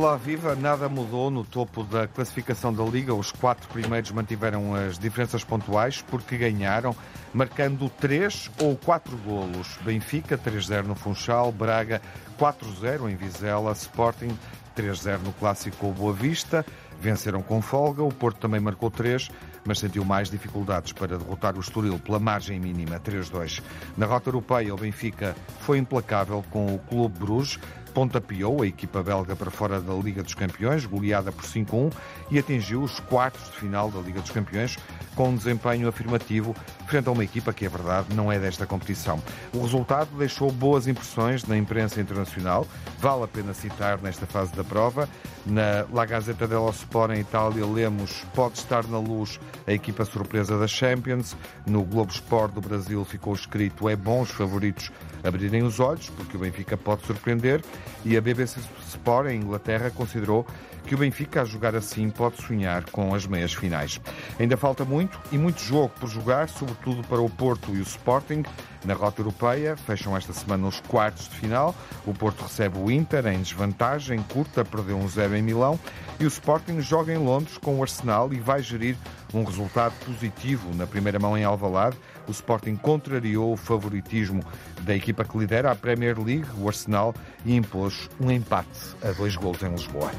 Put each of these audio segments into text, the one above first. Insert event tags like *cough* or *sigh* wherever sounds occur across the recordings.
Olá, viva! Nada mudou no topo da classificação da Liga. Os quatro primeiros mantiveram as diferenças pontuais porque ganharam, marcando 3 ou 4 golos. Benfica 3-0 no Funchal, Braga 4-0 em Vizela, Sporting 3-0 no Clássico Boa Vista. Venceram com folga, o Porto também marcou 3, mas sentiu mais dificuldades para derrotar o Estoril pela margem mínima 3-2. Na rota europeia, o Benfica foi implacável com o Clube Bruges, pontapeou a equipa belga para fora da Liga dos Campeões, goleada por 5-1, e atingiu os quartos de final da Liga dos Campeões com um desempenho afirmativo frente a uma equipa que, é verdade, não é desta competição. O resultado deixou boas impressões na imprensa internacional, vale a pena citar nesta fase da prova. Na La Gazzetta dello Sport em Itália, lemos pode estar na luz a equipa surpresa da Champions. No Globo Sport do Brasil ficou escrito é bom os favoritos abrirem os olhos, porque o Benfica pode surpreender. E a BBC Sport, em Inglaterra, considerou que o Benfica, a jogar assim, pode sonhar com as meias finais. Ainda falta muito e muito jogo por jogar, sobretudo para o Porto e o Sporting. Na rota europeia, fecham esta semana os quartos de final. O Porto recebe o Inter em desvantagem curta, perdeu um 0 em Milão. E o Sporting joga em Londres com o Arsenal e vai gerir um resultado positivo na primeira mão em Alvalade. O Sporting contrariou o favoritismo da equipa que lidera a Premier League, o Arsenal, e impôs um empate a dois gols em Lisboa.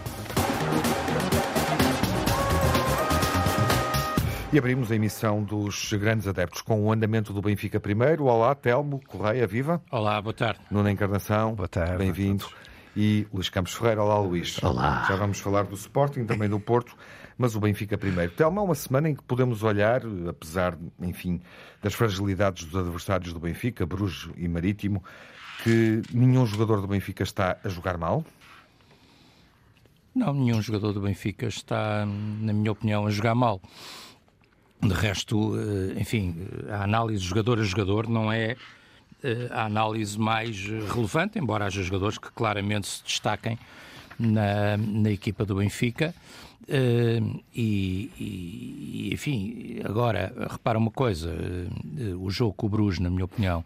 E abrimos a emissão dos grandes adeptos com o andamento do Benfica primeiro. Olá, Telmo Correia, viva. Olá, boa tarde. Nuna Encarnação, boa tarde. Bem-vindo. E Luís Campos Ferreira, olá Luís. Olá. Já vamos falar do Sporting, também do Porto, mas o Benfica primeiro. Telmo, é uma semana em que podemos olhar, apesar, enfim, das fragilidades dos adversários do Benfica, Bruges e Marítimo, que nenhum jogador do Benfica está a jogar mal? Não, nenhum jogador do Benfica está, na minha opinião, a jogar mal. De resto, eh, enfim, a análise jogador a jogador não é eh, a análise mais relevante, embora haja jogadores que claramente se destaquem na, na equipa do Benfica. Uh, e, e, enfim, agora, repara uma coisa: uh, o jogo com o Bruges, na minha opinião,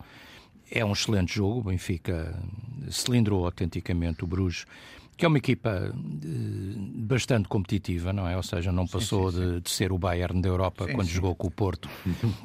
é um excelente jogo. O Benfica cilindrou autenticamente o Bruges que é uma equipa eh, bastante competitiva, não é? Ou seja, não passou sim, sim, sim. De, de, ser o Bayern da Europa quando jogou com o Porto.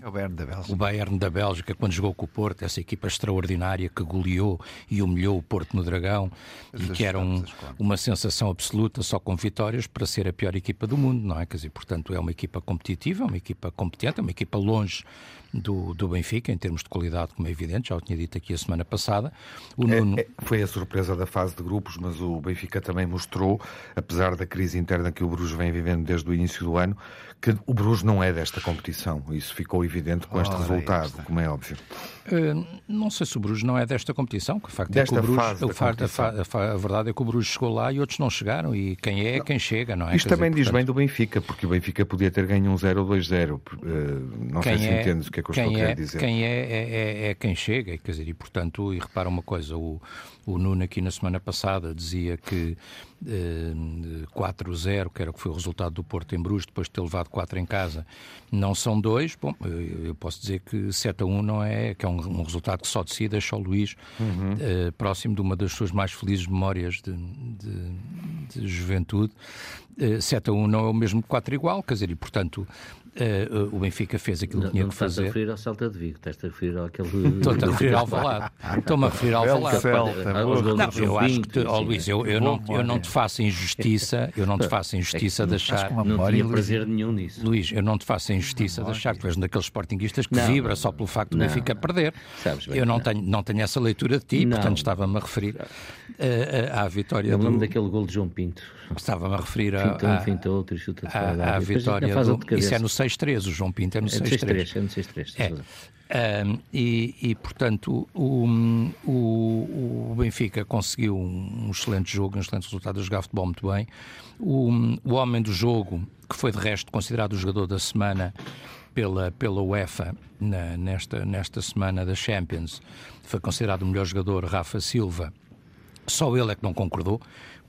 É o Bayern da Bélgica. O Bayern da Bélgica quando jogou com o Porto, essa equipa extraordinária que goleou e humilhou o Porto no Dragão e que era um, uma sensação absoluta só com vitórias para ser a pior equipa do mundo, não é? Quer dizer, portanto, é uma equipa competitiva, é uma equipa competente, é uma equipa longe do, do Benfica, em termos de qualidade, como é evidente, já o tinha dito aqui a semana passada. O Nuno... É, é, foi a surpresa da fase de grupos, mas o Benfica também mostrou, apesar da crise interna que o Bruges vem vivendo desde o início do ano, que o Bruges não é desta competição. Isso ficou evidente com este resultado, como é óbvio. Uh, não sei se o Bruges não é desta competição, que o facto desta é que o Bruges, fase o facto, a, a, verdade é que o Bruges chegou lá e outros não chegaram, e quem é, não. quem chega, não é? Isto Quer também dizer, diz portanto... bem do Benfica, porque o Benfica podia ter ganho um 0 ou 2-0. Uh, não quem sei se é, entendes o que é que eu estou a querer dizer. Quem é, é, é, é, quem chega, quer dizer, e portanto, e repara uma coisa, o, o Nuno aqui na semana passada dizia que eh, 4-0, que era o que foi o resultado do Porto em Bruges, depois de ter levado 4 em casa, não são dois. Bom, eu posso dizer que 7 a 1 não é, que é um, um resultado que só de si deixa o Luís uhum. eh, próximo de uma das suas mais felizes memórias de, de, de juventude. Eh, 7 a 1 não é o mesmo que 4 igual, quer dizer, e portanto Uh, o Benfica fez aquilo que tinha que fazer. Não estás a referir ao Salta de Vigo, estás a referir àquele... *laughs* Estou-te a referir ao Valado. Estou-me a referir ao Valado. Não, eu acho que, te, oh, Luís, eu, eu, não, eu não te faço injustiça, eu não te *laughs* faço injustiça de achar... Não tinha prazer nenhum nisso. Luís, eu não te faço injustiça de achar que tu és um daqueles sportinguistas que vibra só pelo facto de o Benfica perder. Eu não tenho, não tenho essa leitura de ti, portanto estava-me a referir à vitória Eu lembro daquele gol de João Pinto. Estava-me a referir à, finta outro e chuta à, vitória do, isso é no 6-3, o João Pinto é no 6-3 é no 6-3 é. Um, e, e, portanto o, o, o, Benfica conseguiu um excelente jogo, um excelente resultado a jogar futebol muito bem. O, o homem do jogo que foi de resto considerado o jogador da semana pela, pela UEFA na, nesta, nesta semana da Champions foi considerado o melhor jogador Rafa Silva. Só ele é que não concordou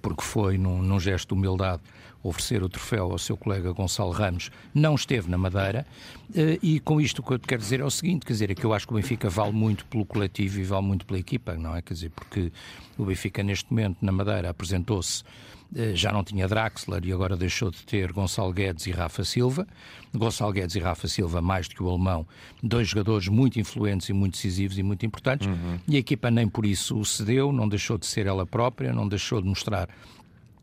porque foi num, num gesto de humildade oferecer o troféu ao seu colega Gonçalo Ramos, não esteve na Madeira. Eh, e com isto o que eu te quero dizer é o seguinte: quer dizer, é que eu acho que o Benfica vale muito pelo coletivo e vale muito pela equipa, não é? Quer dizer, porque o Benfica neste momento na Madeira apresentou-se eh, já não tinha Draxler e agora deixou de ter Gonçalo Guedes e Rafa Silva. Gonçalo Guedes e Rafa Silva, mais do que o alemão, dois jogadores muito influentes e muito decisivos e muito importantes. Uhum. E a equipa nem por isso cedeu, não deixou de ser ela própria, não deixou de mostrar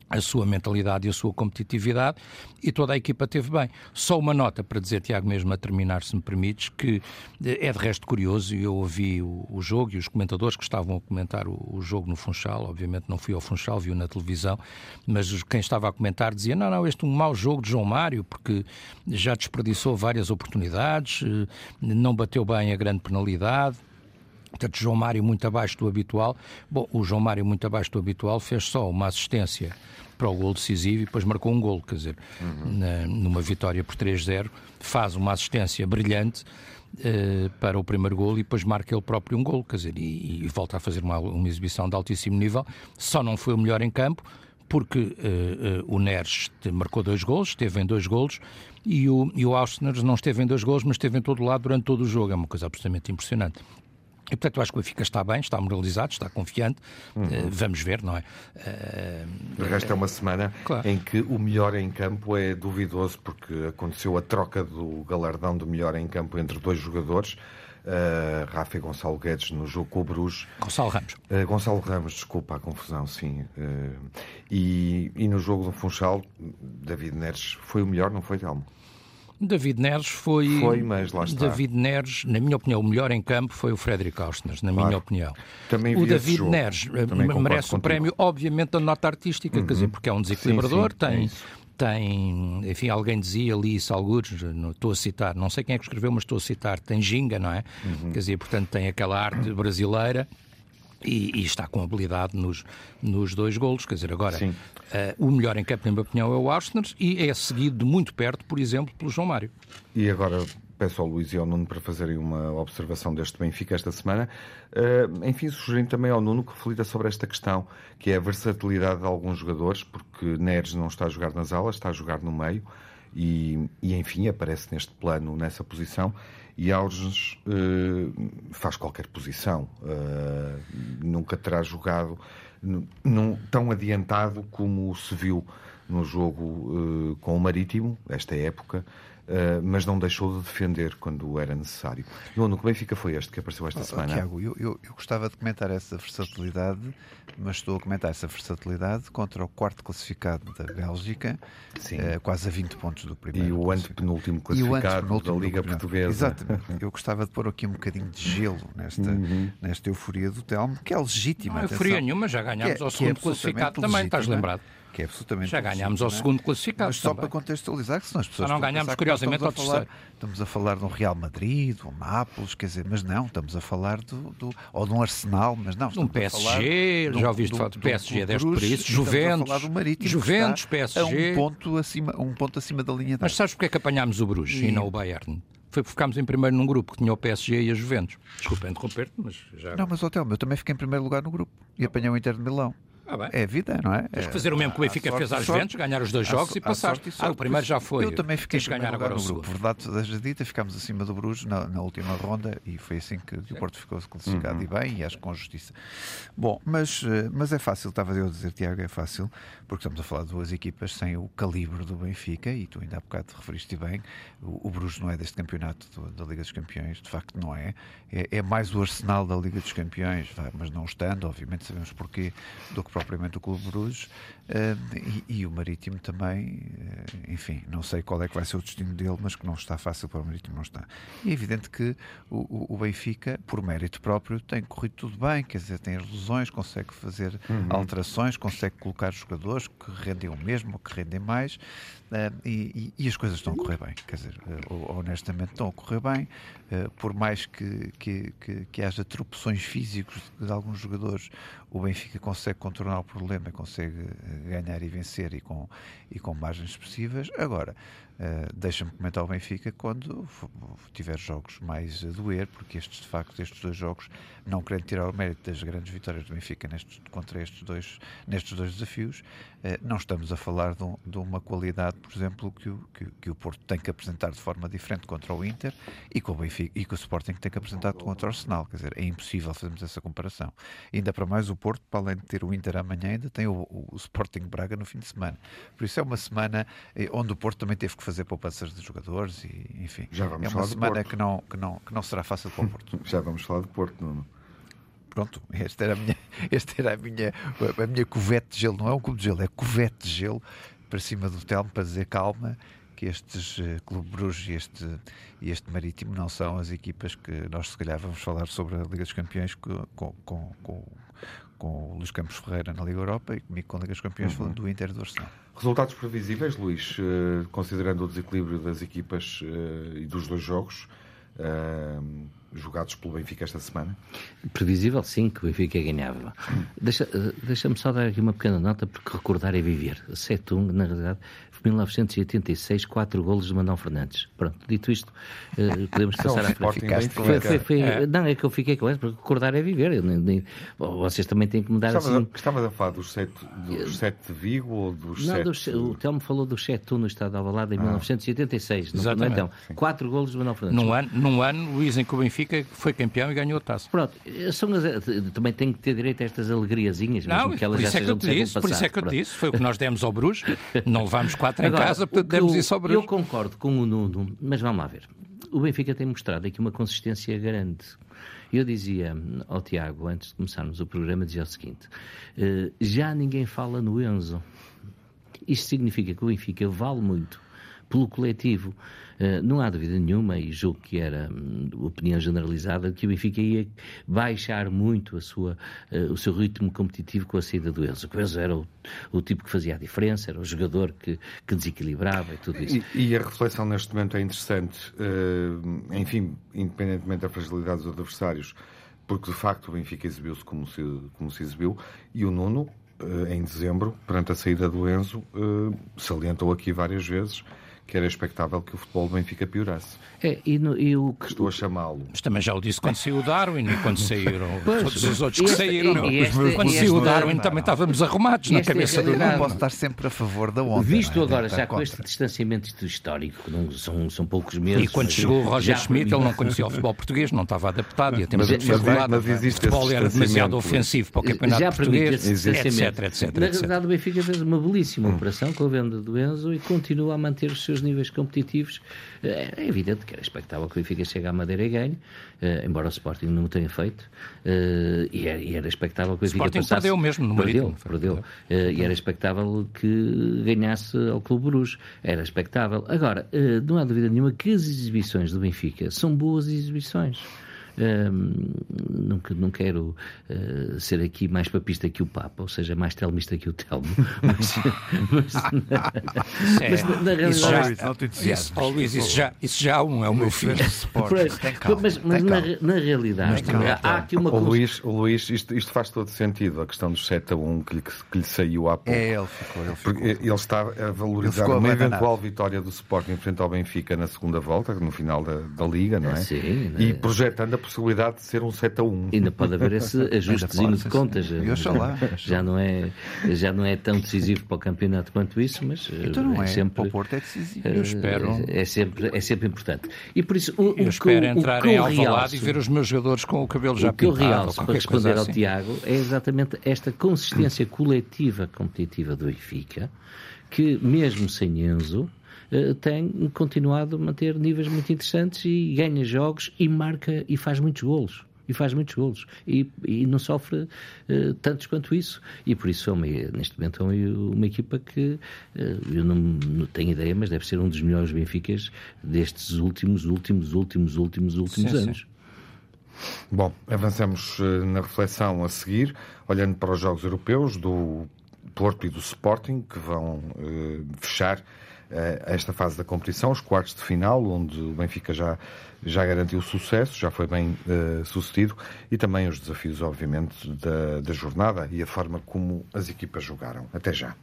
a sua mentalidade e a sua competitividade e toda a equipa teve bem. Só uma nota para dizer, Tiago, mesmo a terminar, se me permites, que eh, é de resto curioso, e eu ouvi o, o, jogo e os comentadores que estavam a comentar o, o, jogo no Funchal, obviamente não fui ao Funchal, viu na televisão, mas quem estava a comentar dizia, não, não, este é um mau jogo de João Mário, porque já desperdiçou várias oportunidades, eh, não bateu bem a grande penalidade, Portanto, João Mário muito abaixo do habitual. Bom, o João Mário muito abaixo do habitual fez só uma assistência para o gol decisivo e depois marcou um gol, quer dizer, uhum. na, numa vitória por 3-0, faz uma assistência brilhante uh, para o primeiro gol e depois marca ele próprio um gol, quer dizer, e, e volta a fazer uma, uma, exibição de altíssimo nível. Só não foi o melhor em campo, porque uh, uh, o Neres marcou dois gols, esteve em dois gols, e o, e o Ausner não esteve em dois gols, mas esteve em todo o lado durante todo o jogo. É uma coisa absolutamente impressionante. E, portanto, eu acho que o Benfica está bem, está moralizado, está confiante. Uhum. Uh, vamos ver, não é? Uh, o resto é uma semana claro. em que o melhor em campo é duvidoso, porque aconteceu a troca do galardão do melhor em campo entre dois jogadores. Uh, Rafa e Gonçalo Guedes no jogo com o Bruges. Gonçalo Ramos. Uh, Gonçalo Ramos, desculpa a confusão, sim. Uh, e, e no jogo do Funchal, David Neres foi o melhor, não foi, Telmo? David Neres foi. Foi, mas lá está. David Neres, na minha opinião, o melhor em campo foi o Frederic Austner, na claro. minha opinião. Também o David Neres eh, merece o prémio, obviamente, da nota artística, uhum. quer dizer, porque é um desequilibrador, sim, sim, tem. É tem, enfim, alguém dizia ali isso, alguns, estou a citar, não sei quem é que escreveu, mas estou a citar, tem ginga, não é? Uhum. Quer dizer, portanto, tem aquela arte brasileira e, e, está com habilidade nos, nos dois golos. Quer dizer, agora, uh, o melhor em campo, na minha opinião, é o Arsenal e é seguido de muito perto, por exemplo, pelo João Mário. E agora peço ao Luís e ao Nuno para fazerem uma observação deste Benfica esta semana. Uh, enfim, sugerindo também ao Nuno que reflita sobre esta questão, que é a versatilidade de alguns jogadores, porque Neres não está a jogar nas alas, está a jogar no meio. E, e, enfim, aparece neste plano, nessa posição, e Alves uh, faz qualquer posição. Uh, nunca terá jogado num, tão adiantado como se viu no jogo uh, com o Marítimo, esta época, Uh, mas não deixou de defender quando era necessário. Nuno, que Benfica foi este que apareceu esta oh, semana? Tiago, eu, eu, eu, gostava de comentar essa versatilidade, mas estou a comentar essa versatilidade contra o quarto classificado da Bélgica, uh, quase a 20 pontos do primeiro. E o antepenúltimo classificado da Liga Portuguesa. Exatamente. Eu gostava de pôr aqui um bocadinho de gelo nesta, uhum. nesta euforia do Telmo, que é legítima. Não é euforia nenhuma, já ganhámos é, ao segundo é classificado também, estás lembrado? Que é absolutamente Já ganhámos ao segundo classificado. Mas só para contextualizar, que senão as pessoas. Só não ganhámos, curiosamente, ao terceiro. Estamos a falar de um Real Madrid, de um Nápoles, quer dizer, mas não, estamos a falar do. do ou de um Arsenal, mas não. De um PSG, já ouviste falar do PSG, deste por isso, Juventus. Do Marítimo, Juventus, PSG. A um ponto, acima, um ponto acima da linha. Mas sabes porque é que apanhámos o Bruges e, e não o Bayern? foi porque ficámos em primeiro num grupo que tinha o PSG e a Juventus. Desculpa interromper-te, mas já. Não, mas Hotel, eu também fiquei em primeiro lugar no grupo e apanhei o Inter de Milão. Ah, é vida, não é? Tens que fazer o mesmo que o Benfica fez às Juventus, ganhar os dois jogos e passar. Ah, o primeiro já foi. Eu também fiquei em ganhar agora no grupo. Verdade seja dita, ficámos acima do Bruges na, na, última ronda e foi assim que o Porto ficou classificado uhum. e bem, e acho com justiça. Bom, mas, eh, mas é fácil, estava eu a dizer, Tiago, é fácil, porque estamos a falar de duas equipas sem o calibre do Benfica e tu ainda há bocado referiste bem, o, o Bruges não é deste campeonato do, da Liga dos Campeões, de facto não é. É, é mais o arsenal da Liga dos Campeões, mas não estando, obviamente sabemos porquê, do que propriamente o Clube Bruges uh, e, e, o Marítimo também, uh, enfim, não sei qual é que vai ser o destino dele, mas que não está fácil para o Marítimo, não está. E é evidente que o, o, Benfica, por mérito próprio, tem corrido tudo bem, quer dizer, tem as lesões, consegue fazer uhum. alterações, consegue colocar jogadores que rendem o mesmo ou que rendem mais uh, e, e, as coisas estão a correr bem, quer dizer, honestamente estão a correr bem, por mais que, que, que, que haja tropeções físicos de alguns jogadores o Benfica consegue contornar o problema, consegue ganhar e vencer e com, e com margens expressivas. Agora, Uh, Deixa-me comentar o Benfica quando tiver jogos mais a doer, porque estes, de facto, estes dois jogos, não querendo tirar o mérito das grandes vitórias do Benfica nestes, contra estes dois, nestes dois desafios, uh, não estamos a falar de, um, de, uma qualidade, por exemplo, que o, que, que, o Porto tem que apresentar de forma diferente contra o Inter e que o, Benfica, e que o Sporting tem que apresentar contra o Arsenal. Quer dizer, é impossível fazermos essa comparação. Ainda para mais, o Porto, para além de ter o Inter amanhã, ainda tem o, o Sporting Braga no fim de semana. Por isso é uma semana eh, onde o Porto também teve que fazer poupanças de jogadores e, enfim, Já vamos é uma semana que não, que, não, que não será fácil para o Porto. *laughs* Já vamos falar do Porto, Nuno. Pronto, esta era a minha, *laughs* esta era a minha, a minha covete de gelo, não é um cubo de gelo, é covete de gelo para cima do Telmo para dizer calma que estes uh, Clube Bruges e este, e este Marítimo não são as equipas que nós se calhar vamos falar sobre a Liga dos Campeões com, com, com, com com o Luís Campos Ferreira na Liga Europa e comigo com a Liga dos Campeões uhum. falando do Inter do Arsenal. Resultados previsíveis, Luís, uh, considerando o desequilíbrio das equipas uh, e dos dois jogos uh, jogados pelo Benfica esta semana? Previsível, sim, que o Benfica ganhava. Deixa, deixa-me só dar aqui uma pequena nota, porque recordar é viver. 7-1, na realidade, 1986, quatro golos de Manuel Fernandes. Pronto, dito isto, uh, podemos *laughs* passar à frente. Foi, foi, foi, é. Não, é que eu fiquei com isso, porque recordar é viver. Eu, nem, nem, vocês também têm que mudar estava, assim. Estava a falar dos sete, dos sete de Vigo ou dos não, sete... Dos, o Telmo falou dos 7 no Estado de Alvalade em ah. 1986. Exatamente. Não, então, quatro golos de Manuel Fernandes. Num ano, num ano, Luís, em que o Benfica foi campeão e ganhou a taça. Pronto, são também tem que ter direito a estas alegriazinhas, mesmo não, que elas já é sejam passado. Por isso é que eu disse, foi o que nós demos ao Bruges, não levámos quatro Agora, em casa, portanto demos isso ao Bruges. Eu concordo com o Nuno, mas vamos lá ver. O Benfica tem mostrado aqui uma consistência grande. Eu dizia ao Tiago, antes de começarmos o programa, dizia o seguinte: uh, já ninguém fala no Enzo. Isto significa que o Benfica vale muito pelo coletivo. Uh, não há dúvida nenhuma, e julgo que era hum, opinião generalizada, que o Benfica ia baixar muito a sua, uh, o seu ritmo competitivo com a saída do Enzo. O Enzo era o, o, tipo que fazia a diferença, era o jogador que, que desequilibrava e tudo isso. E, e, a reflexão neste momento é interessante, uh, enfim, independentemente da fragilidade dos adversários, porque de facto o Benfica exibiu-se como se, como se exibiu, e o Nuno, em dezembro, perante a saída do Enzo, salientou aqui várias vezes que era expectável que o futebol do Benfica piorasse. É, e, no, e o que... Estou a chamá-lo. Mas também já o disse quando saiu o Darwin e quando saíram *laughs* pois, todos os outros que saíram. E, este, quando saiu o Darwin não, também estávamos arrumados na cabeça do Não posso estar sempre a favor da onda. Visto é? agora, já com este distanciamento histórico, que não, são, são poucos meses. E quando chegou o Roger já... Schmidt, ele não conhecia o futebol português, não estava adaptado, ia ter muita dificuldade. Mas existe o futebol era demasiado ofensivo para o campeonato já português, etc, etc, etc. Na realidade, o Benfica fez uma belíssima operação com a venda do Enzo e continua a manter os seus níveis competitivos eh, é evidente que era expectável que o Benfica chegue à Madeira e ganhe, eh, embora o Sporting não o tenha feito, eh, e era, e era expectável que o Benfica Sporting passasse... perdeu mesmo no Perdeu, perdeu. E era expectável que ganhasse ao Clube Bruges. Era expectável. Agora, não há dúvida nenhuma que as exibições do Benfica são boas exibições não, não quero uh, ser aqui mais papista que o Papa, ou seja, mais telmista que o Telmo, *laughs* mas, mas, é, mas na, realidade. Isso já, isso, oh, Luís, isso já, isso já um é o meu filho. mas, mas na, na, realidade, há aqui uma coisa. Luís, o Luís isto, isto, faz todo sentido, a questão dos 7 a 1 que lhe, que lhe saiu há pouco. É, ele ficou. Ele, ficou. Ele está a valorizar uma eventual vitória do Sporting frente ao Benfica na segunda volta, no final da, da Liga, não é? Sim, e projetando a possibilidade de ser um 7 a 1. Ainda pode haver esse *laughs* ajustezinho de contas. *laughs* Já não, é, já não é tão decisivo para o campeonato quanto isso, mas então não é, é sempre. Para o Porto é decisivo. Eu espero. É sempre, é sempre importante. E por isso, o, eu o espero que, entrar o em Alvalade e ver os meus jogadores com o cabelo já o que pintado. O que eu realço para responder ao assim. Tiago é exatamente esta consistência coletiva competitiva do Benfica, que mesmo sem Enzo, eh, tem continuado a manter níveis muito interessantes e ganha jogos e marca e faz muitos golos e faz muitos golos e, e não sofre uh, tantos quanto isso e por isso é uma, neste momento é uma, uma equipa que uh, eu não, não, tenho ideia mas deve ser um dos melhores Benficas destes últimos, últimos, últimos, últimos, últimos sim, anos. Sim. Bom, avançamos na reflexão a seguir, olhando para os Jogos Europeus do Porto e do Sporting, que vão uh, fechar a esta fase da competição, os quartos de final, onde o Benfica já, já garantiu sucesso, já foi bem uh, sucedido, e também os desafios, obviamente, da, da jornada e a forma como as equipas jogaram. Até já.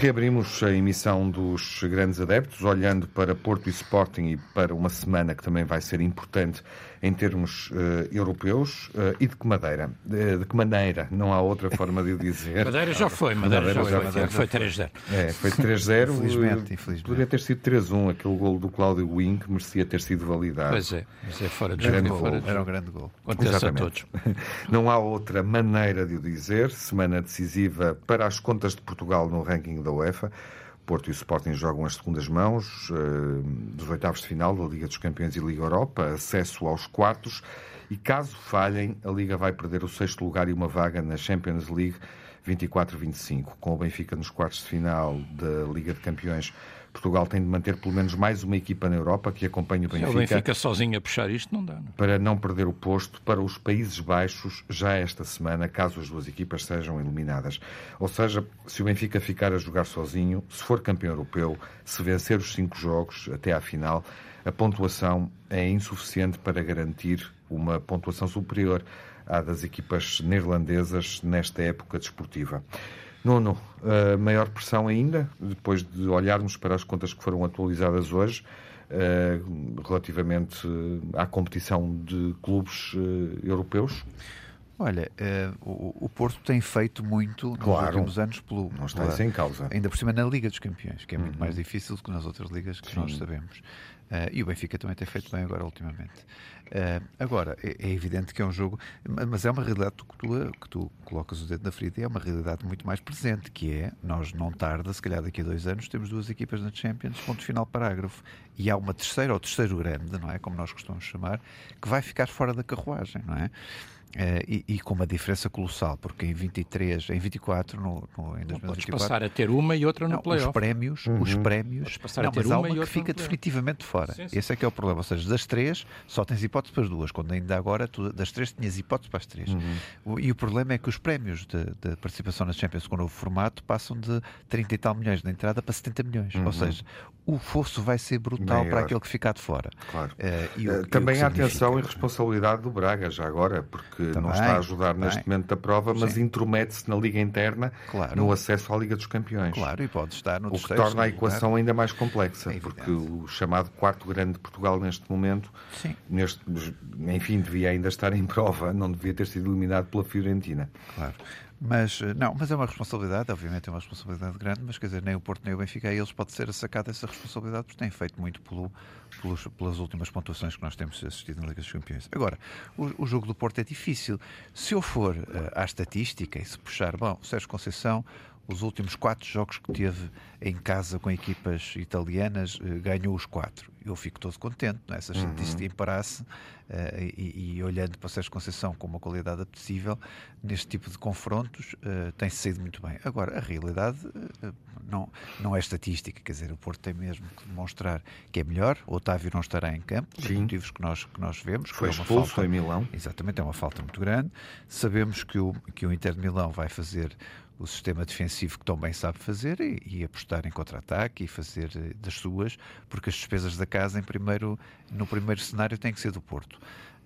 Reabrimos a emissão dos grandes adeptos, olhando para Porto e Sporting e para uma semana que também vai ser importante em termos uh, europeus uh, e de que madeira? De, de, que maneira? Não há outra forma de o dizer. *laughs* Madeira já foi, Madeira, Madeira já, já, foi, foi 3-0. É, foi 3-0. infelizmente, *laughs* infelizmente. Poderia ter sido 3-1, aquele gol do Cláudio Wing que merecia ter sido validado. Pois é, mas é fora de grande gol. Era um grande gol. Acontece a todos. *laughs* Não há outra maneira de o dizer. Semana decisiva para as contas de Portugal no ranking da UEFA. Porto e o Sporting jogam as segundas mãos uh, dos oitavos de final da Liga dos Campeões e Liga Europa, acesso aos quartos. E caso falhem, a Liga vai perder o sexto lugar e uma vaga na Champions League 24-25. Com o Benfica nos quartos de final da Liga de Campeões Portugal tem de manter pelo menos mais uma equipa na Europa que acompanhe o Benfica. Se o Benfica sozinho a puxar isto, não dá. Não? É? Para não perder o posto para os Países Baixos já esta semana, caso as duas equipas sejam eliminadas. Ou seja, se o Benfica ficar a jogar sozinho, se for campeão europeu, se vencer os cinco jogos até à final, a pontuação é insuficiente para garantir uma pontuação superior à das equipas neerlandesas nesta época desportiva. Nono, uh, maior pressão ainda, depois de olharmos para as contas que foram atualizadas hoje, uh, relativamente à competição de clubes uh, europeus? Olha, o, o, Porto tem feito muito claro, nos últimos anos pelo. Não está isso em causa. Ainda por cima na Liga dos Campeões, que é muito uhum. mais difícil do que nas outras ligas que Sim. nós sabemos. Uh, e o Benfica também tem feito bem agora, ultimamente. Uh, agora, é, é, evidente que é um jogo, mas é uma realidade que tu, que tu colocas o dedo na ferida e é uma realidade muito mais presente, que é, nós não tarda, se calhar daqui a dois anos, temos duas equipas na Champions, ponto final parágrafo. E há uma terceira, ou terceiro grande, não é? Como nós costumamos chamar, que vai ficar fora da carruagem, não é? Uh, e, e, com uma diferença colossal, porque em 23, em 24, no, no, em 2024... Podes passar a ter uma e outra no playoff. Os prémios, uhum. os prémios... passar não, a ter mas uma há uma e que fica definitivamente fora. Sim, sim. Esse é que é o problema. Ou seja, das três, só tens hipótese para as duas, quando ainda agora tu, das três tinhas hipótese para as três. Uhum. E o problema é que os prémios de, de participação na Champions com o novo formato passam de 30 e tal milhões de entrada para 70 milhões. Uhum. Ou seja, o fosso vai ser brutal Maior. para aquele que ficar de fora. Claro. Uh, e o, uh, também há atenção e responsabilidade do Braga, já agora, porque também, não está a ajudar neste momento da prova, mas intromete-se na Liga Interna claro. no acesso à Liga dos Campeões. Claro, e pode estar no O que torna a equação ainda mais complexa, é porque o chamado quarto grande de Portugal neste momento, Sim. Neste, enfim, devia ainda estar em prova, não devia ter sido eliminado pela Fiorentina. Claro. Mas, eh, não, mas é uma responsabilidade, obviamente é uma responsabilidade grande, mas quer dizer, nem o Porto nem o Benfica, eles pode ser sacada essa responsabilidade porque têm feito muito pelo, pelos, pelas últimas pontuações que nós temos assistido na Liga dos Campeões. Agora, o, o jogo do Porto é difícil. Se eu for uh, à estatística e se puxar, bom, Sérgio Conceição, os últimos quatro jogos que teve em casa com equipas italianas, uh, ganhou os quatro. Eu fico todo contente, não é? se a estatística uhum. imparasse uh, e, e, olhando para o Sérgio Conceição com uma qualidade apetecível, neste tipo de confrontos, uh, tem-se saído muito bem. Agora, a realidade uh, não, não é estatística, quer dizer, o Porto tem mesmo que demonstrar que é melhor. O Otávio não estará em campo, por motivos que nós, que nós vemos. Foi expulso falta, em Milão. Exatamente, é uma falta muito grande. Sabemos que o, que o Inter de Milão vai fazer o sistema defensivo que tão bem sabe fazer e, e apostar em contra-ataque e fazer das suas, porque as despesas da casa em primeiro, no primeiro cenário têm que ser do Porto.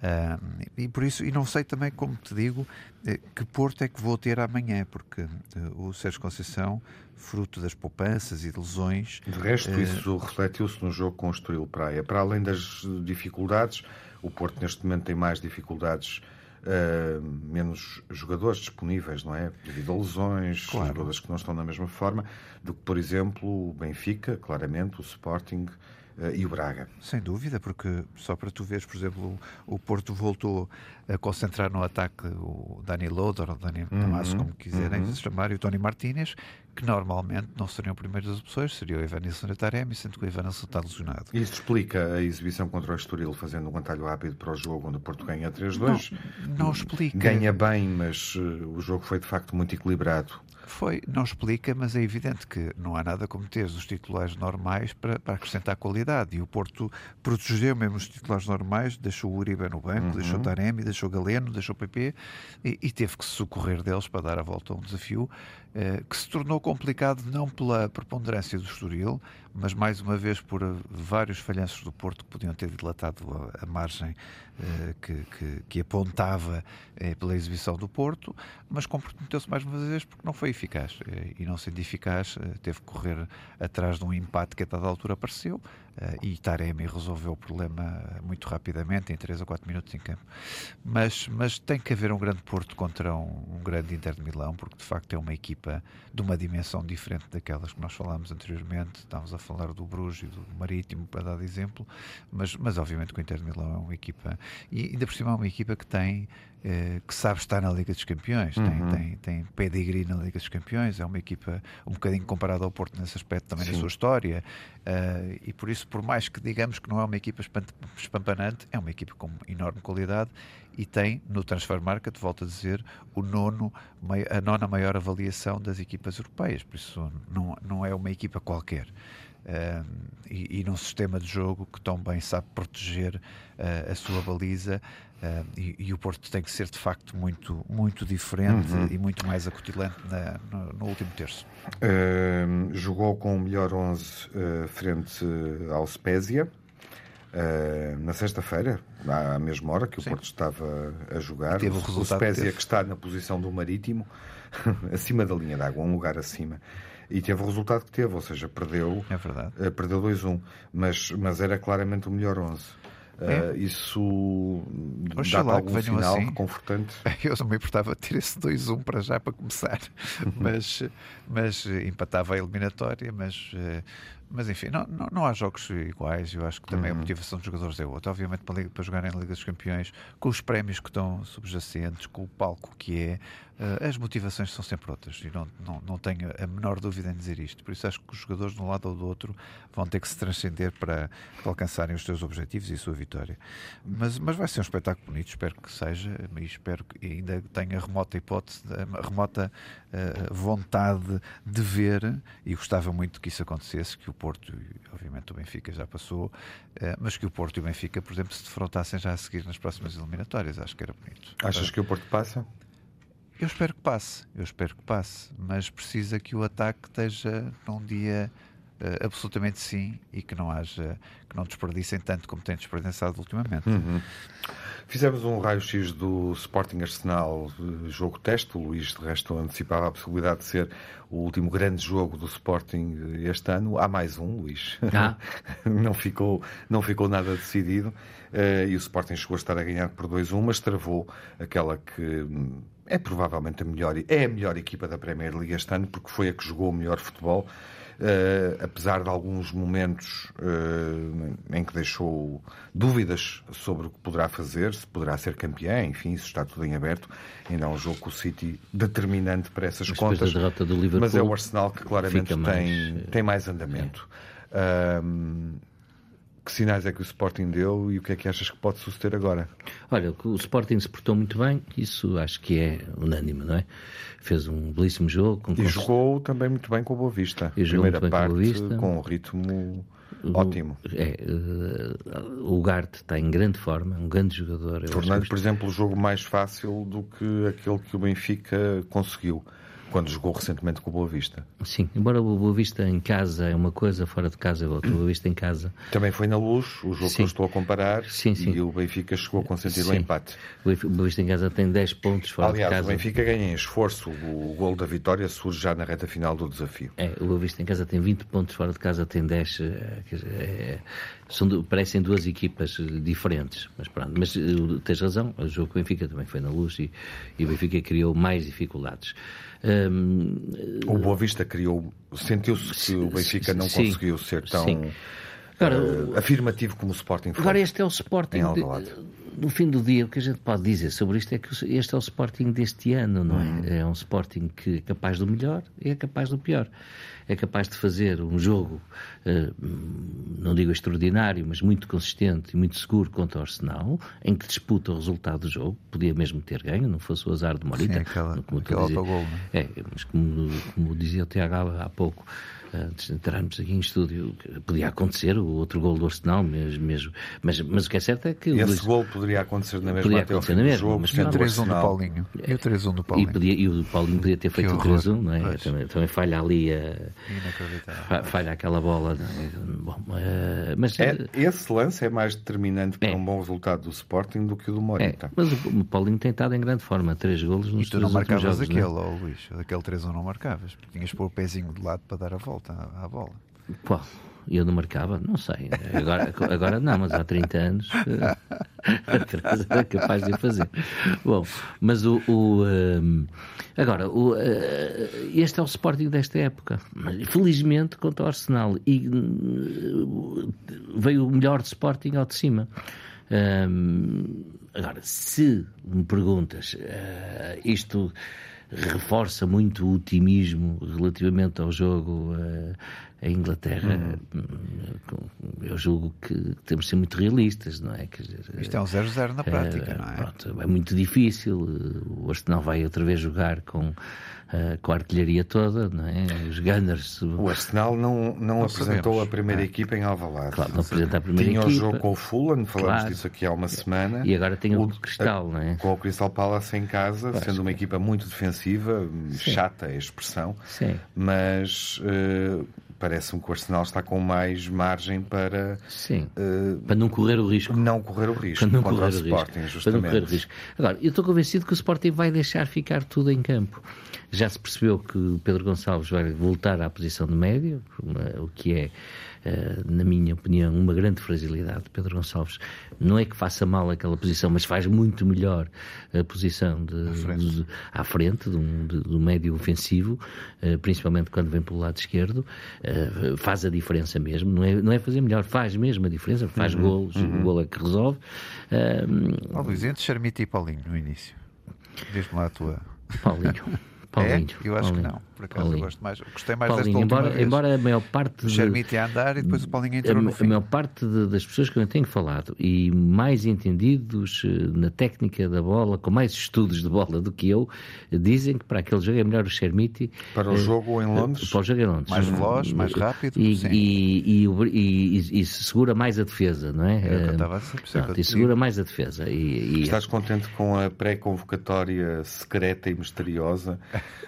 Uh, e por isso, e não sei também, como te digo, eh, que Porto é que vou ter amanhã, porque uh, o Sérgio Conceição, fruto das poupanças e de lesões. De resto, uh, isso refletiu-se no jogo com o Estoril Praia. Para além das dificuldades, o Porto neste momento tem mais dificuldades. Uh, menos jogadores disponíveis, não é? Devido a lesões, claro. jogadores que não estão na mesma forma do que, por exemplo, o Benfica, claramente, o Sporting, uh, e o Braga. Sem dúvida, porque só para tu veres, por exemplo, o, Porto voltou a concentrar no ataque o Dani Loder, ou Dani uhum, como quiserem uhum. chamar, e o Tony Martínez, que normalmente não seriam primeiras opções, seria o Evanilson Taremi, sendo que o Evanilson está lesionado. Isso explica a exibição contra o Estoril, fazendo um atalho rápido para o jogo, onde o Porto ganha 3-2? Não, não explica. Ganha bem, mas uh, o jogo foi de facto muito equilibrado. Foi, não explica, mas é evidente que não há nada como ter os titulares normais para, para acrescentar qualidade. E o Porto protegeu mesmo os titulares normais, deixou o Uribe no banco, uhum. deixou o Taremi, deixou o Galeno, deixou o PP e, e, teve que se socorrer deles para dar a volta a um desafio eh, que se tornou complicado não pela preponderância do Estoril, mas mais uma vez por eh, vários falhanços do Porto que podiam ter dilatado a, a margem eh, que, que, que, apontava eh, pela exibição do Porto, mas comprometeu-se mais uma vez porque não foi eficaz. Eh, e não sendo eficaz, teve que correr atrás de um empate que a dada altura apareceu e Taremi resolveu o problema muito rapidamente, em 3 ou 4 minutos em campo. Mas, mas tem que haver um grande Porto contra um, um grande Inter de Milão, porque de facto é uma equipa de uma dimensão diferente daquelas que nós falámos anteriormente. A falar do Bruges e do Marítimo, para dar exemplo, mas, mas obviamente que o Inter de Milão é uma equipa, e ainda por cima é uma equipa que tem eh, que sabe estar na Liga dos Campeões, uhum. tem, tem, tem pedigree na Liga dos Campeões, é uma equipa um bocadinho comparada ao Porto nesse aspecto também Sim. na sua história, uh, e por isso, por mais que digamos que não é uma equipa espampanante, é uma equipa com enorme qualidade e tem no Transfer Market, volto a dizer, o nono, a nona maior avaliação das equipas europeias, por isso não, não é uma equipa qualquer. Uh, e, e, num sistema de jogo que tão bem sabe proteger uh, a sua baliza uh, e, e, o Porto tem que ser de facto muito, muito diferente uhum. e muito mais acutilante na, no, no, último terço. jogou com o melhor 11 frente ao Spezia. Na sexta-feira, à mesma hora que o Sim. Porto estava a jogar, o, o Spezia que está na posição do Marítimo, *laughs* acima da linha d'água, um lugar acima. E teve o resultado que teve, ou seja, perdeu, é verdade. Uh, perdeu 2-1, mas, mas era claramente o melhor 11. Uh, isso dá algum sinal assim. confortante. *laughs* Eu não me importava ter esse 2-1 para já para começar, uhum. mas, mas empatava a eliminatória, mas uh, mas enfim, não, não, não, há jogos iguais. Eu acho que também uhum. a motivação dos jogadores é outra. Obviamente, para, para jogar em Liga dos Campeões, com os prémios que estão subjacentes, com o palco que é, uh, as motivações são sempre outras. E não, não, não tenho a menor dúvida em dizer isto. Por isso, acho que os jogadores, de um lado ou do outro, vão ter que se transcender para, para alcançarem os seus objetivos e a sua vitória. Mas, mas vai ser um espetáculo bonito. Espero que seja. E espero que ainda tenha remota hipótese, remota uh, vontade de ver. E gostava muito que isso acontecesse, que o Porto obviamente o Benfica já passou, eh, mas que o Porto e o Benfica, por exemplo, se defrontassem já a seguir nas próximas eliminatórias, acho que era bonito. Achas que o Porto passa? Eu espero que passe, eu espero que passe, mas precisa que o ataque esteja num dia uh, absolutamente sim e que não haja, que não desperdicem tanto como têm desperdiçado ultimamente. Uhum. Fizemos um raio-x do Sporting Arsenal jogo teste. O Luís, de resto, antecipava a possibilidade de ser o último grande jogo do Sporting este ano. Há mais um, Luís. Ah. *laughs* não, ficou, não ficou nada decidido. Uh, e o Sporting chegou a estar a ganhar por 2-1, mas travou aquela que hum, é provavelmente a melhor, é a melhor equipa da Premier League este ano, porque foi a que jogou o melhor futebol. Uh, apesar de alguns momentos uh, em que deixou dúvidas sobre o que poderá fazer, se poderá ser campeão, enfim, isso está tudo em aberto. Ainda é um jogo com o City determinante para essas mas contas. mas é o Arsenal que claramente mais, tem, tem mais andamento. É. que sinais é que o Sporting deu e o que é que achas que pode suceder agora? Olha, o Sporting se portou muito bem, isso acho que é unânime, não é? Fez um belíssimo jogo. Com e jogou também muito bem com o Boa Vista. E Primeira parte, com, com um ritmo ótimo. É, uh, o Garte está em grande forma, um grande jogador. Tornando, por exemplo, o jogo mais fácil do que aquele que o Benfica conseguiu quando jogou recentemente com o Boa Vista. Sim, embora o Boa Vista em casa é uma coisa, fora de casa é outra. O Boa Vista em casa. Também foi na luz, o jogo sim. que eu estou a comparar. Sim, sim. E o Benfica chegou a consentir o empate. O Boa Vista em casa tem 10 pontos fora Aliás, de casa. Aliás, o Benfica ganha em esforço. O gol da vitória surge já na reta final do desafio. É, o Boa Vista em casa tem 20 pontos, fora de casa tem 10. É, é, são, parecem duas equipas diferentes. Mas pronto, mas tens razão, o jogo com o Benfica também foi na luz e, e o Benfica criou mais dificuldades. O Boa Vista criou, sentiu-se que o Benfica não sim, conseguiu ser tão Agora, uh, afirmativo como o Sporting foi. Agora este é o Sporting no fim do dia, o que a gente pode dizer sobre isto é que este é o Sporting deste ano, não é? Uhum. É um Sporting que é capaz do melhor e é capaz do pior. É capaz de fazer um jogo, uh, não digo extraordinário, mas muito consistente e muito seguro contra o Arsenal, em que disputa o resultado do jogo. Podia mesmo ter ganho, não fosse o azar de Morita. Sim, aquela, como aquele autogol, é? é, mas como, como dizia o Tiago há pouco, antes de entrarmos aqui em estúdio, podia acontecer o outro gol do Arsenal mesmo, mesmo. Mas, mas o que é certo é que... Esse Luís... gol poderia acontecer na mesma poderia acontecer na mesma, mas o 3-1 do Paulinho. E o 3-1 do Paulinho. E, podia, e, o Paulinho podia ter feito o 3-1, não é? Também, também, falha ali a... Falha aquela bola. É? Bom, uh, mas... É, esse lance é mais determinante para é. um bom resultado do Sporting do que o do Morita. É, mas o, o Paulinho tem estado em grande forma, três golos nos E tu não marcavas jogos, aquele, não? Oh, Luís, aquele 3-1 não marcavas, porque tinhas de pôr o pezinho de lado para dar a volta à, à bola. Qual? Eu não marcava? Não sei. Agora, agora não, mas há 30 anos atrás *laughs* era capaz de fazer. Bom, mas o. o um, agora, o, uh, este é o Sporting desta época. Felizmente contra o Arsenal. E uh, veio o melhor Sporting ao de cima. Um, agora, se me perguntas, uh, isto reforça muito o otimismo relativamente ao jogo uh, em Inglaterra. Uhum. Eu julgo que temos de ser muito realistas, não é? Quer dizer, Isto é um 0-0 na prática, uh, não é? Pronto, é muito difícil. O Arsenal vai outra vez jogar com uh, com a artilharia toda, não é? Os Gunners. O Arsenal não, não, não apresentou sabemos. a primeira é. equipa em Alvalade. Claro, não apresenta a primeira tinha equipa. Tinha o jogo com o Fulham, falamos claro. disso aqui há uma semana. E agora tem o, o Cristal, não é? Com o Crystal Palace em casa, Pois, sendo uma equipa muito defensiva, Sim. chata é a expressão, Sim. mas uh, parece-me que o Arsenal está com mais margem para Sim. Uh, para não correr o risco. Não correr o risco. Para não correr o, Sporting, risco. Justamente. Para não correr o risco. Agora, eu estou convencido que o Sporting vai deixar ficar tudo em campo. Já se percebeu que Pedro Gonçalves vai voltar à posição de médio, o que é, na minha opinião, uma grande fragilidade de Pedro Gonçalves. Não é que faça mal aquela posição, mas faz muito melhor a posição de, à frente, de, à frente de um, de, do médio ofensivo, eh, principalmente quando vem pelo lado esquerdo. Eh, faz a diferença mesmo. Não é, não é fazer melhor, faz mesmo a diferença, faz uhum, golos, uhum. o gol é que resolve. Oh, Luís, entre Charmita e Paulinho no início. Diz-me lá a tua. Paulinho. *laughs* Paulinho. É? Eu acho Paulinho. que não. Por acaso Paulinho. eu gosto mais. Gostei mais Paulinho, desta embora, vez. embora a maior parte. O Charmite a andar e depois o Paulinho entrou a, no fim. A maior parte de, das pessoas que eu tenho falado e mais entendidos eh, na técnica da bola, com mais estudos de bola do que eu, dizem que para aquele jogo é melhor o Charmite. Para o jogo em Londres? Para o jogo em Londres. Mais veloz, mais rápido. E, e, e, e, segura mais a defesa, não é? É eu estava a Pronto, e segura mais a defesa. E, Estás contente com a pré-convocatória secreta e misteriosa?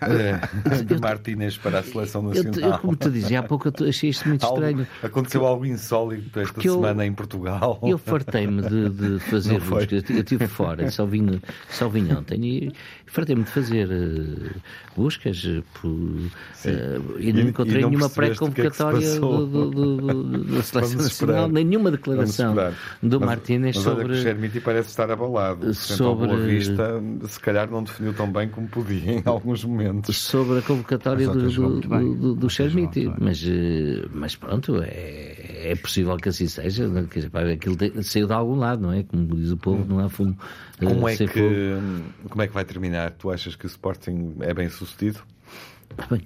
*laughs* Martínez para a seleção nacional. Eu, eu, como te dizia há pouco, eu achei isto muito algo, estranho. Aconteceu algo insólito esta semana eu, em Portugal. Eu fartei-me de, de, *laughs* fazer buscas. Eu estive fora, só vim, só vim ontem e fartei-me de fazer uh, buscas uh, por, uh, e não encontrei e não nenhuma pré-convocatória é da *laughs* seleção nacional, nenhuma declaração do mas, Martínez mas sobre. Olha que Germiti parece estar abalado. Portanto, sobre. A Vista, se calhar não definiu tão bem como podia em alguns momentos. Sobre a convocatória do, do, do, do Chermiti. Mas, eh, mas pronto, é, é possível que assim seja. Não? Quer dizer, aquilo tem, saiu de algum lado, não é? Como diz o povo, não há fumo. Como é, que, como é que vai terminar? Tu achas que o Sporting é bem sucedido?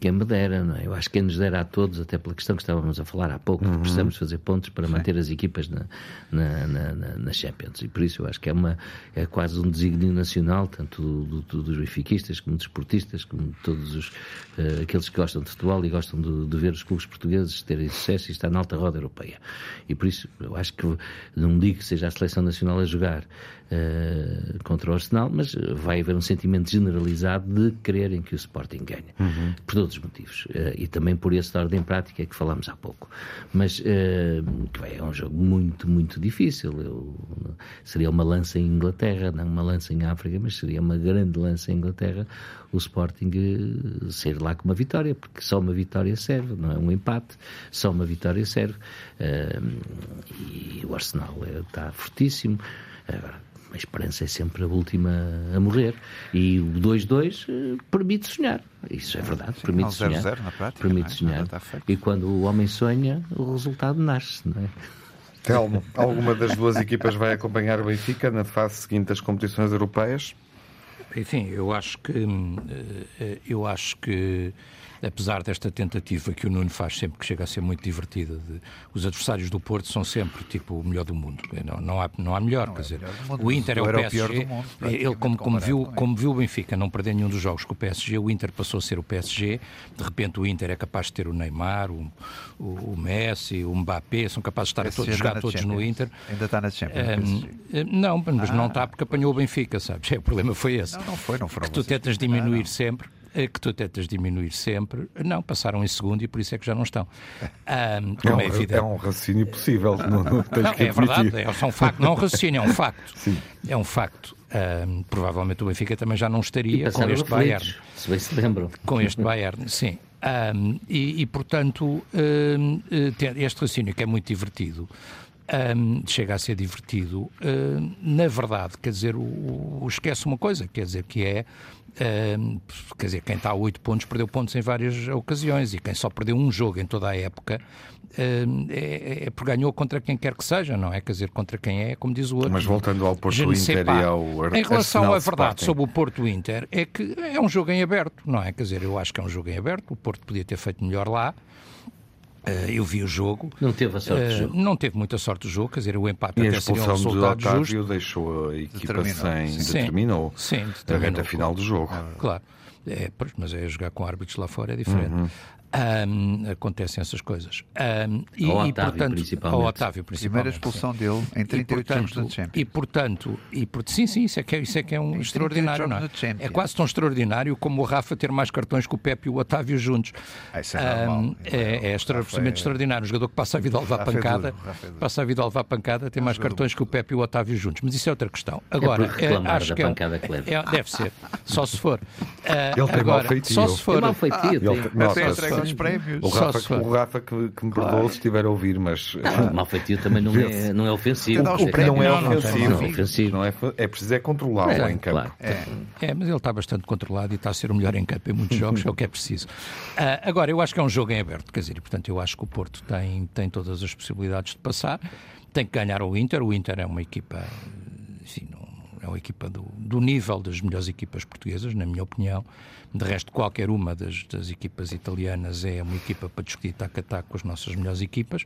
Quem me dera, não é? Eu acho que quem nos dera a todos, até pela questão que estávamos a falar há pouco, uhum. precisamos fazer pontos para Sim. manter as equipas na, na, na, na, Champions. E por isso eu acho que é, uma, é quase um desígnio nacional, tanto do, do, dos benfiquistas, como dos esportistas, como de todos os, uh, aqueles que gostam de futebol e gostam de, de, ver os clubes portugueses terem sucesso e estar na alta roda europeia. E por isso eu acho que não digo que seja a seleção nacional a jogar uh, contra o Arsenal, mas vai haver um sentimento generalizado de quererem que o Sporting ganhe. Uhum por todos os motivos. Uh, e também por esse de ordem prática que falámos há pouco. Mas uh, é um jogo muito, muito difícil. Eu, seria uma lança em Inglaterra, não uma lança em África, mas seria uma grande lança em Inglaterra o Sporting uh, lá com uma vitória, porque só uma vitória serve, não é um empate, só uma vitória serve. e o Arsenal está fortíssimo. Agora, a esperança é sempre a última a morrer. E o 2-2 eh, permite sonhar. Isso é verdade, Sim, permite sonhar. 0 na prática, permite é? sonhar. E quando o homem sonha, o resultado nasce, não é? Telmo, alguma das duas equipas vai acompanhar o Benfica na fase seguinte das competições europeias? Enfim, eu acho que eh, eu acho que apesar desta tentativa que o Nuno faz sempre que chega a ser muito divertida, de, os adversários do Porto são sempre tipo o melhor do mundo. Não, não, há, não há melhor, não quer é dizer, mundo, o Inter é o PSG. O mundo, ele, como, como, viu, como viu o Benfica não perder nenhum dos jogos com o PSG, o Inter passou a ser o PSG. De repente, o Inter é capaz de ter o Neymar, o, o, o Messi, o Mbappé, são capazes de estar a todos, jogar todos no Inter. Ainda está na Champions. Um, não, mas ah. não está porque apanhou o Benfica, sabes? É, *laughs* o problema foi esse. Não, não foi, não foram que tu tentas diminuir sempre é que tu tentas diminuir sempre. Não, passaram em segundo e por isso é que já não estão. *laughs* Um, é, é, evidente. é um raciocínio possível. Não, não, *laughs* não é verdade, é, é um facto. Não é um raciocínio, é um facto. Sim. É um facto. Um, provavelmente o Benfica também já não estaria com este Bayern. Se bem se lembram. Com este Bayern, *laughs* sim. Um, e, e, portanto, um, eh, este raciocínio que é muito divertido, um, chega a ser divertido, uh, na verdade, quer dizer, o, o, esquece uma coisa, quer dizer, que é Uh, quer dizer, quem está a 8 pontos perdeu pontos em várias ocasiões e quem só perdeu um jogo em toda a época uh, é, é porque ganhou contra quem quer que seja, não é? Quer dizer, contra quem é, como diz o outro. Mas voltando ao Porto Inter e ao Em relação à verdade sobre o Porto Inter, é que é um jogo em aberto, não é? Quer dizer, eu acho que é um jogo em aberto, o Porto podia ter feito melhor lá. Uh, eu vi o jogo. Não teve a sorte uh, do jogo. Não teve muita sorte do jogo, quer dizer, o empate e até seria um resultado Otávio justo. deixou a equipa determinou. sem... Sim. Determinou. Sim, determinou. A final do jogo. Claro. É, mas é jogar com árbitros lá fora é diferente. Uhum. Um, acontecem essas coisas. Um, e, ao Otávio, e, portanto, principalmente. Ao Otávio, principalmente. Primeira expulsão sim. dele em 38 e, portanto, jogos da Champions. E portanto, e, por, sim, sim, isso é que é, isso é, que é um extraordinário. Não é? é quase tão extraordinário como o Rafa ter mais cartões que o Pepe e o Otávio juntos. Ah, isso é, um, é, é, é absolutamente é... extraordinário. Um jogador que passa a vida a levar Rafa pancada, duro, passa a vida a levar pancada, tem mais cartões que o Pepe e o Otávio juntos. Mas isso é outra questão. Agora, é acho que é, é, deve ser, só se for. Uh, *laughs* ele tem agora, mal feitio. Só se for. Tem mal feitio. Ah, ele tem entrega os prémios. Rafa, o Rafa que, que me perdoou se estiver a ouvir, mas. Ah, mal feitio também *laughs* não é, não é ofensivo. Não, o não é ofensivo. Não, é ofensivo. Não é, é preciso é controlá-lo é, em campo. Claro. É. é. mas ele está bastante controlado e está a ser o melhor em campo em muitos *laughs* jogos, é o que é preciso. Uh, agora, eu acho que é um jogo em aberto, quer dizer, e, portanto, eu acho que o Porto tem, tem todas as possibilidades de passar. Tem que ganhar o Inter. O Inter é uma equipa. Enfim, não, é uma equipa do, do nível das melhores equipas portuguesas, na minha opinião. De resto, qualquer uma das, das equipas italianas é uma equipa para discutir tac a tac com as nossas melhores equipas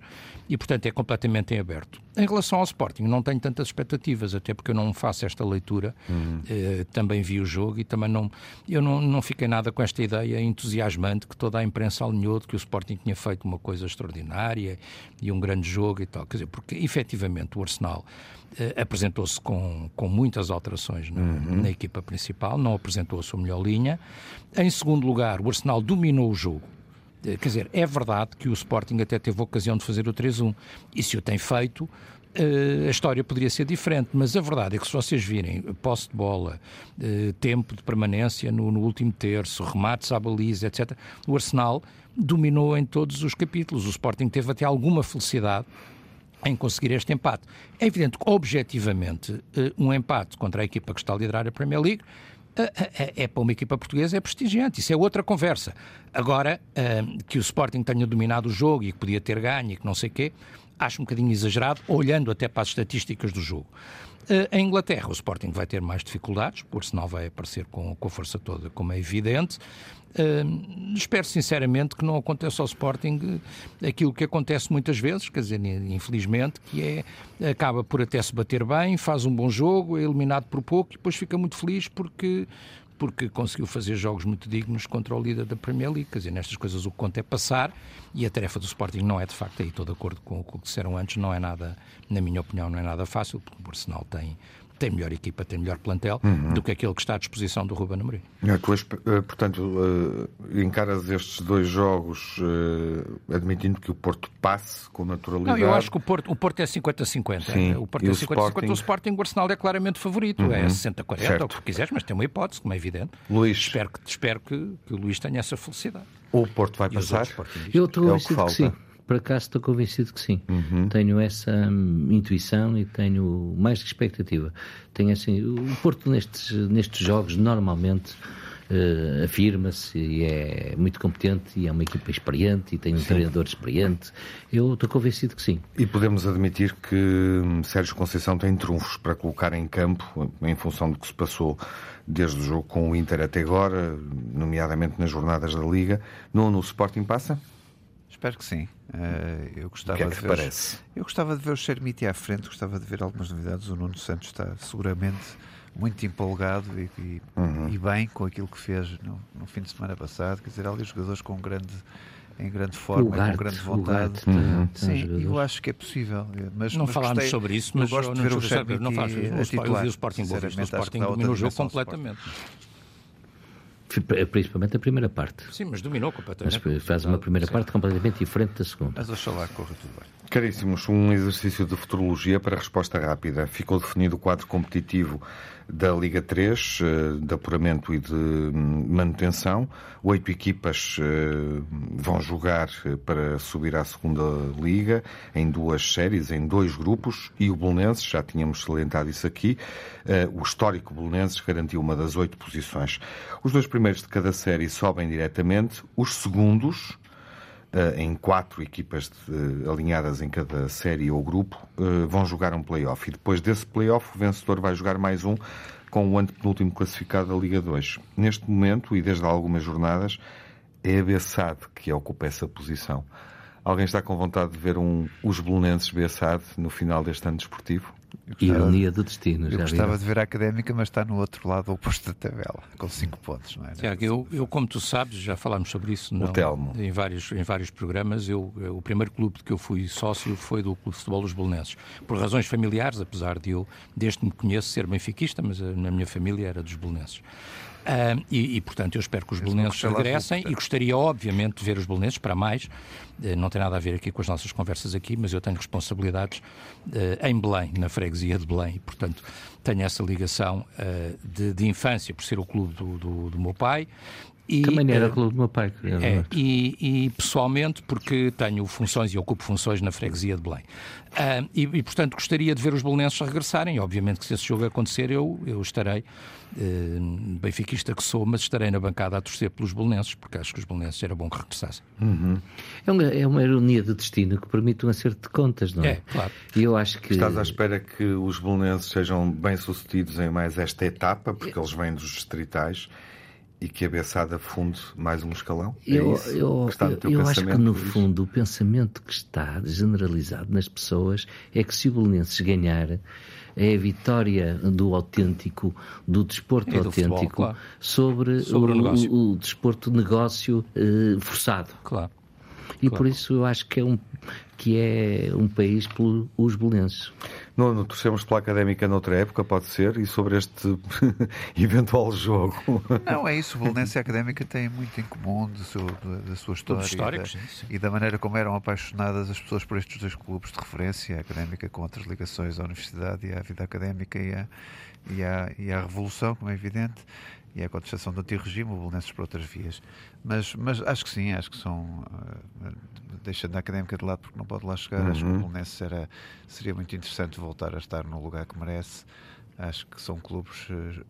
e, portanto, é completamente em aberto. Em relação ao Sporting, não tenho tantas expectativas, até porque eu não faço esta leitura. Uhum. Eh, também vi o jogo e também não. Eu não, não fiquei nada com esta ideia entusiasmante que toda a imprensa alinhou de que o Sporting tinha feito uma coisa extraordinária e um grande jogo e tal. Quer dizer, porque efetivamente o Arsenal apresentou-se com, com muitas alterações na, uhum. na, equipa principal, não apresentou a sua melhor linha. Em segundo lugar, o Arsenal dominou o jogo. Eh, quer dizer, é verdade que o Sporting até teve a ocasião de fazer o 3-1. E se o tem feito, Uh, a história poderia ser diferente, mas a verdade é que se vocês virem posse de bola, tempo de permanência no, no, último terço, remates à baliza, etc., o Arsenal dominou em todos os capítulos. O Sporting teve até alguma felicidade em conseguir este empate. É evidente que, objetivamente, eh, um empate contra a equipa que está a liderar a Premier League eh, eh, é para uma equipa portuguesa é prestigiante, isso é outra conversa. Agora, que o Sporting tenha dominado o jogo e que podia ter ganho e que não sei o quê, acho um bocadinho exagerado, olhando até para as estatísticas do jogo. Em Inglaterra, o Sporting vai ter mais dificuldades, o Arsenal vai aparecer com, com a força toda, como é evidente. Uh, espero sinceramente que não aconteça ao Sporting aquilo que acontece muitas vezes, quer dizer, infelizmente, que é acaba por até se bater bem, faz um bom jogo, é eliminado por pouco e depois fica muito feliz porque porque conseguiu fazer jogos muito dignos contra o líder da Premier League. Quer dizer, nestas coisas o que conta é passar e a tarefa do Sporting não é de facto, aí estou de acordo com o que disseram antes, não é nada, na minha opinião, não é nada fácil, porque o Arsenal tem tem melhor equipa, tem melhor plantel uhum. do que aquele que está à disposição do Ruben Amorim. É, eh, portanto, eh, encaras estes dois jogos eh, admitindo que o Porto passe com naturalidade? Não, eu acho que o Porto, o Porto é 50-50. O Porto é 50-50, Sporting... o Sporting, o Arsenal é claramente favorito. É uhum. É 60-40, ou o que quiseres, mas tem uma hipótese, como é evidente. Luís. Espero que, espero que, que o Luís tenha essa felicidade. O Porto vai passar? Eu estou é a que, que sim por acaso estou convencido que sim. Uhum. Tenho essa hum, intuição e tenho mais que expectativa. Tenho assim, o Porto nestes, nestes jogos normalmente uh, afirma-se e é muito competente e é uma equipa experiente e tem um sim. treinador experiente. Eu estou convencido que sim. E podemos admitir que hum, Sérgio Conceição tem trunfos para colocar em campo, em função do que se passou desde o jogo com o Inter até agora, nomeadamente nas jornadas da Liga. Não no Sporting passa? Espero que sim. Uh, eu gostava que é que de ver parece? Os, eu gostava de ver o Xermiti à frente, gostava de ver algumas novidades. O Nuno Santos está seguramente muito empolgado e, e, uhum. e bem com aquilo que fez no, no, fim de semana passado. Quer dizer, ali jogadores com grande em grande forma, com grande vontade. Uhum. Sim, eu acho que é possível. Mas, não mas falámos gostei, sobre isso, mas eu gosto de ver o Xermiti não faz. O, o, o Sporting o Sporting dominou o jogo completamente. Principalmente a primeira parte. Sim, mas dominou completamente. Mas faz uma primeira parte completamente diferente da segunda. Mas oxalá corra tudo bem. Caríssimos, um exercício de futurologia para resposta rápida. Ficou definido o quadro competitivo da Liga 3, eh, de apuramento e de hum, manutenção. Oito equipas eh, vão jogar eh, para subir à segunda Liga em duas séries, em dois grupos, e o Belenenses, já tínhamos salientado isso aqui, o histórico Belenenses garantiu uma das oito posições. Os dois primeiros de cada série sobem diretamente, os segundos em quatro equipas de, alinhadas em cada série ou grupo, uh, vão jogar um play-off. E depois desse play-off, o vencedor vai jogar mais um com o antepenúltimo classificado da Liga 2. Neste momento, e desde há algumas jornadas, é a Bessade que ocupa essa posição. Alguém está com vontade de ver um, os Bolonenses Bessade no final deste ano desportivo? Ironia do destino. Eu gostava de ver a académica, mas está no outro lado oposto da tabela, com 5 pontos, não é? Tiago, eu, eu, como tu sabes, já falámos sobre isso não, em, vários, em vários programas. Eu, eu, o primeiro clube de que eu fui sócio foi do Clube de Futebol dos Bolonenses. Por razões familiares, apesar de eu, desde que me conheço, ser benfiquista, mas a, na minha família era dos Bolonenses. Uh, e, e, portanto, eu espero que os belenenses regressem e gostaria, obviamente, de ver os belenenses para mais. Uh, não tem nada a ver aqui com as nossas conversas aqui, mas eu tenho responsabilidades uh, em Belém, na freguesia de Belém, e, portanto, tenho essa ligação de, de, infância por ser o clube do, do, do meu pai. E, Também era o clube do meu pai. É, e, e, pessoalmente, porque tenho funções e ocupo funções na freguesia de Belém. e, e, portanto, gostaria de ver os belenenses regressarem. Obviamente que se esse jogo acontecer, eu, eu estarei eh, benfiquista que sou, mas estarei na bancada a torcer pelos bolonenses, porque acho que os bolonenses era bom que regressassem. Uhum. É, uma, é uma ironia de destino que permite um acerto de contas, não é? É, claro. E eu acho que... Estás à espera que os bolonenses sejam bem-sucedidos em mais esta etapa, porque eles vêm dos distritais e que a Bessada funde mais um escalão? É eu, eu, eu, eu acho que, no fundo, o pensamento que está generalizado nas pessoas é que se o Belenenses ganhar, é a vitória do autêntico, do desporto do autêntico, futebol, claro. sobre, sobre, o, o, o, desporto negócio eh, forçado. Claro. E claro. por isso eu acho que é um, que é um país pelos belenenses. Não, não torcemos pela académica noutra época, pode ser, e sobre este *laughs* eventual jogo. Não, é isso. O Belenense e a académica têm muito em comum do seu, da sua história e da, e da, maneira como eram apaixonadas as pessoas por estes dois clubes de referência, a académica com outras ligações à universidade e à vida académica e à, e à, e à revolução, como é evidente e a contestação do antirregime, o Belenenses por outras vias. Mas, mas acho que sim, acho que são. Deixando a académica de lado porque não pode lá chegar, uhum. acho que o uhum. Belenenses era, seria muito interessante voltar a estar no lugar que merece. Acho que são clubes uh,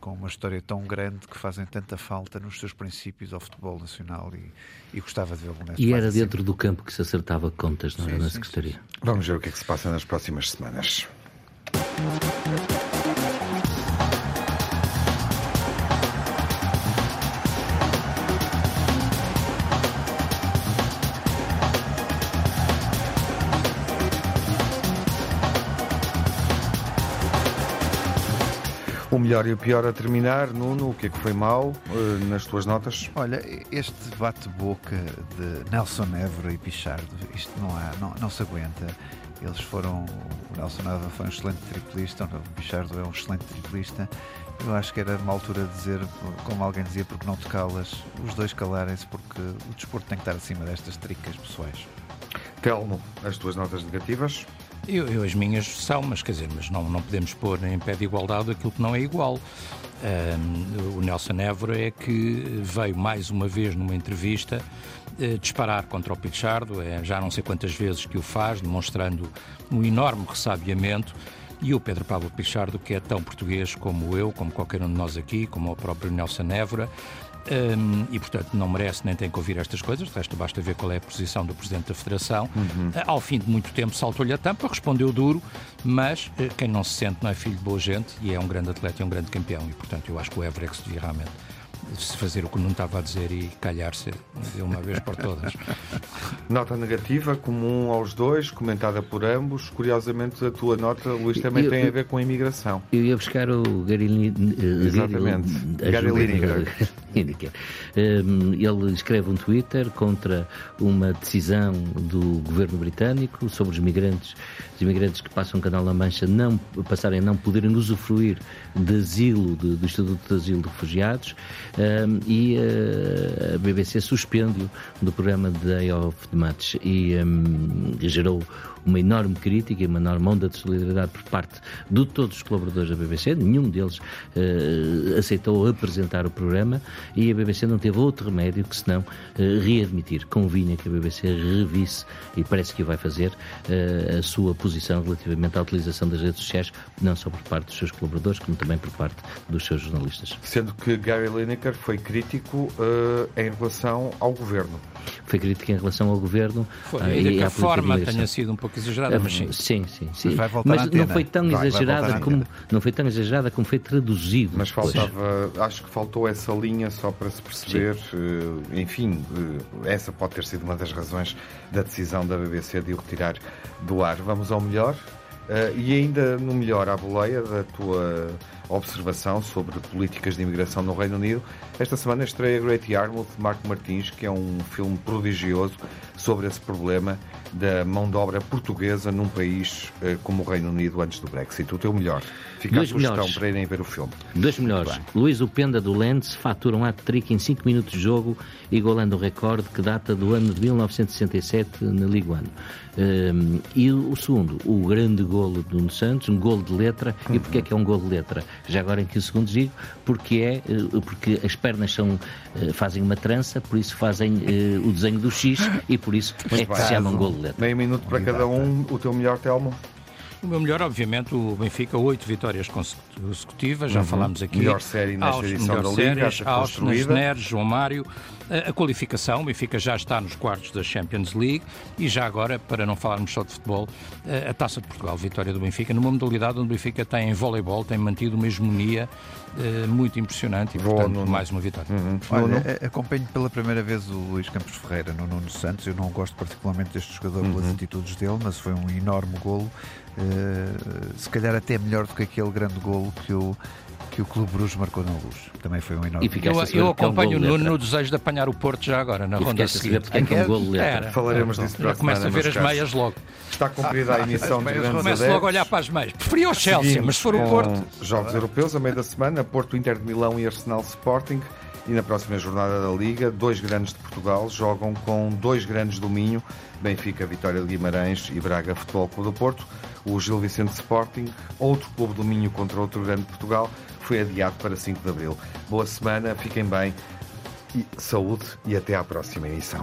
com uma história tão grande que fazem tanta falta nos seus princípios ao futebol nacional e, e gostava de ver o Belenenses. E era dentro do campo que se acertava contas, não sim, era na sim, Secretaria? Sim, Vamos ver o que é que se passa nas próximas semanas. Melhor e o pior a terminar, Nuno, o que é que foi mal uh, nas tuas notas? Olha, este bate-boca de Nelson Évora e Pichardo, isto não, há, não, não se aguenta. Eles foram. O Nelson Évora foi um excelente triplista, o Pichardo é um excelente triplista. Eu acho que era uma altura de dizer, como alguém dizia, porque não te calas, os dois calarem-se, porque o desporto tem que estar acima destas tricas pessoais. Telmo, as tuas notas negativas? Eu, eu, as minhas são, mas quer dizer, mas não, não podemos pôr em pé de igualdade aquilo que não é igual. Um, o Nelson Évora é que veio mais uma vez numa entrevista uh, disparar contra o Pichardo, é, já não sei quantas vezes que o faz, demonstrando um enorme ressabiamento e o Pedro Pablo Pichardo, que é tão português como eu, como qualquer um de nós aqui, como o próprio Nelson Évora, um, e, portanto, não merece nem tem que ouvir estas coisas. De resto, basta ver qual é a posição do Presidente da Federação. Uhum. Uh, ao fim de muito tempo, saltou-lhe a tampa, respondeu duro, mas uh, quem não se sente não é filho de boa gente e é um grande atleta e um grande campeão. E, portanto, eu acho que o Everett devia realmente fazer o que não estava a dizer e calhar-se de uma vez por todas. Nota negativa, comum aos dois, comentada por ambos. Curiosamente, a tua nota, Luís, também eu, tem a ver com a imigração. Eu ia buscar o Gary Exatamente. Gary Lineker. Ele escreve um Twitter contra uma decisão do governo britânico sobre os migrantes, os imigrantes que passam o Canal da Mancha não passarem a não poderem usufruir de asilo, de, do Estatuto de Asilo de Refugiados um, e uh, a BBC suspende-o do programa Day of the Match e um, gerou uma enorme crítica e uma enorme onda de solidariedade por parte de todos os colaboradores da BBC. Nenhum deles uh, aceitou apresentar o programa e a BBC não teve outro remédio que senão uh, readmitir. Convinha que a BBC revisse, e parece que vai fazer, uh, a sua posição relativamente à utilização das redes sociais, não só por parte dos seus colaboradores, como também por parte dos seus jornalistas. Sendo que Gary Lineker foi crítico em relação ao governo foi crítica em relação ao governo. Foi, uh, e que a forma tenha sido um pouco exagerada, mas sim. Sim, sim. sim. Mas, mas não foi tão vai, exagerada vai como não foi tão exagerada como foi traduzido. Mas faltava, acho que faltou essa linha só para se perceber, uh, enfim, uh, essa pode ter sido uma das razões da decisão da BBC de o retirar do ar. Vamos ao melhor. Uh, e ainda no melhor à boleia da tua observação sobre políticas de imigração no Reino Unido, esta semana estreia Great Yarmouth de Marco Martins, que é um filme prodigioso sobre esse problema da mão de obra portuguesa num país uh, como o Reino Unido antes do Brexit. O teu melhor. Fica Dois a sugestão melhores. para irem ver o filme. Dois melhores. Luís Upenda do Lens fatura um hat-trick em 5 minutos de jogo, igualando o recorde que data do ano de 1967 na Liga 1. Um, e o segundo, o grande golo do Nuno Santos, um golo de letra. Uhum. E porquê é que é um golo de letra? Já agora em 15 segundos digo, porque, é, eh, porque as pernas são, eh, fazem uma trança, por isso fazem uh, o desenho do X e por isso é que se chama um golo de letra. Meio minuto para cada um, o teu melhor, Telmo? O meu melhor, obviamente, o Benfica, oito vitórias consecutivas, já uhum. falámos aqui. Melhor série nesta Aos, edição da Liga, séries, Aos, Neres, João Mário. A, qualificação, o Benfica já está nos quartos da Champions League e já agora, para não falarmos só de futebol, a, Taça de Portugal, vitória do Benfica, numa modalidade onde o Benfica tem em voleibol, tem mantido uma hegemonia uh, muito impressionante e, portanto, Boa, mais uma vitória. Uhum. Olha, acompanho pela primeira vez o Luís Campos Ferreira no Nuno Santos. Eu não gosto particularmente deste jogador uhum. pelas atitudes dele, mas foi um enorme golo Uh, se calhar até melhor do que aquele grande golo que o, que o Clube Bruges marcou na luz. Também foi um enorme. Eu, eu acompanho é um o Nuno no desejo de apanhar o Porto já agora, na e ronda seguinte. É que é um golo letra. Falaremos disso para a Começa a ver as meias logo. Está cumprida a emissão de *laughs* grandes Começa logo a olhar para as meias. Preferia o Chelsea, mas se for o Porto... Jogos europeus a meio da semana, Porto, Inter de Milão e Arsenal Sporting. E na próxima jornada da Liga, dois grandes de Portugal jogam com dois grandes do Minho, Benfica, Vitória de Guimarães e Braga Futebol Clube do Porto. O Gil Vicente Sporting, outro clube do Minho contra outro grande de Portugal, foi adiado para 5 de Abril. Boa semana, fiquem bem, e saúde e até à próxima emissão.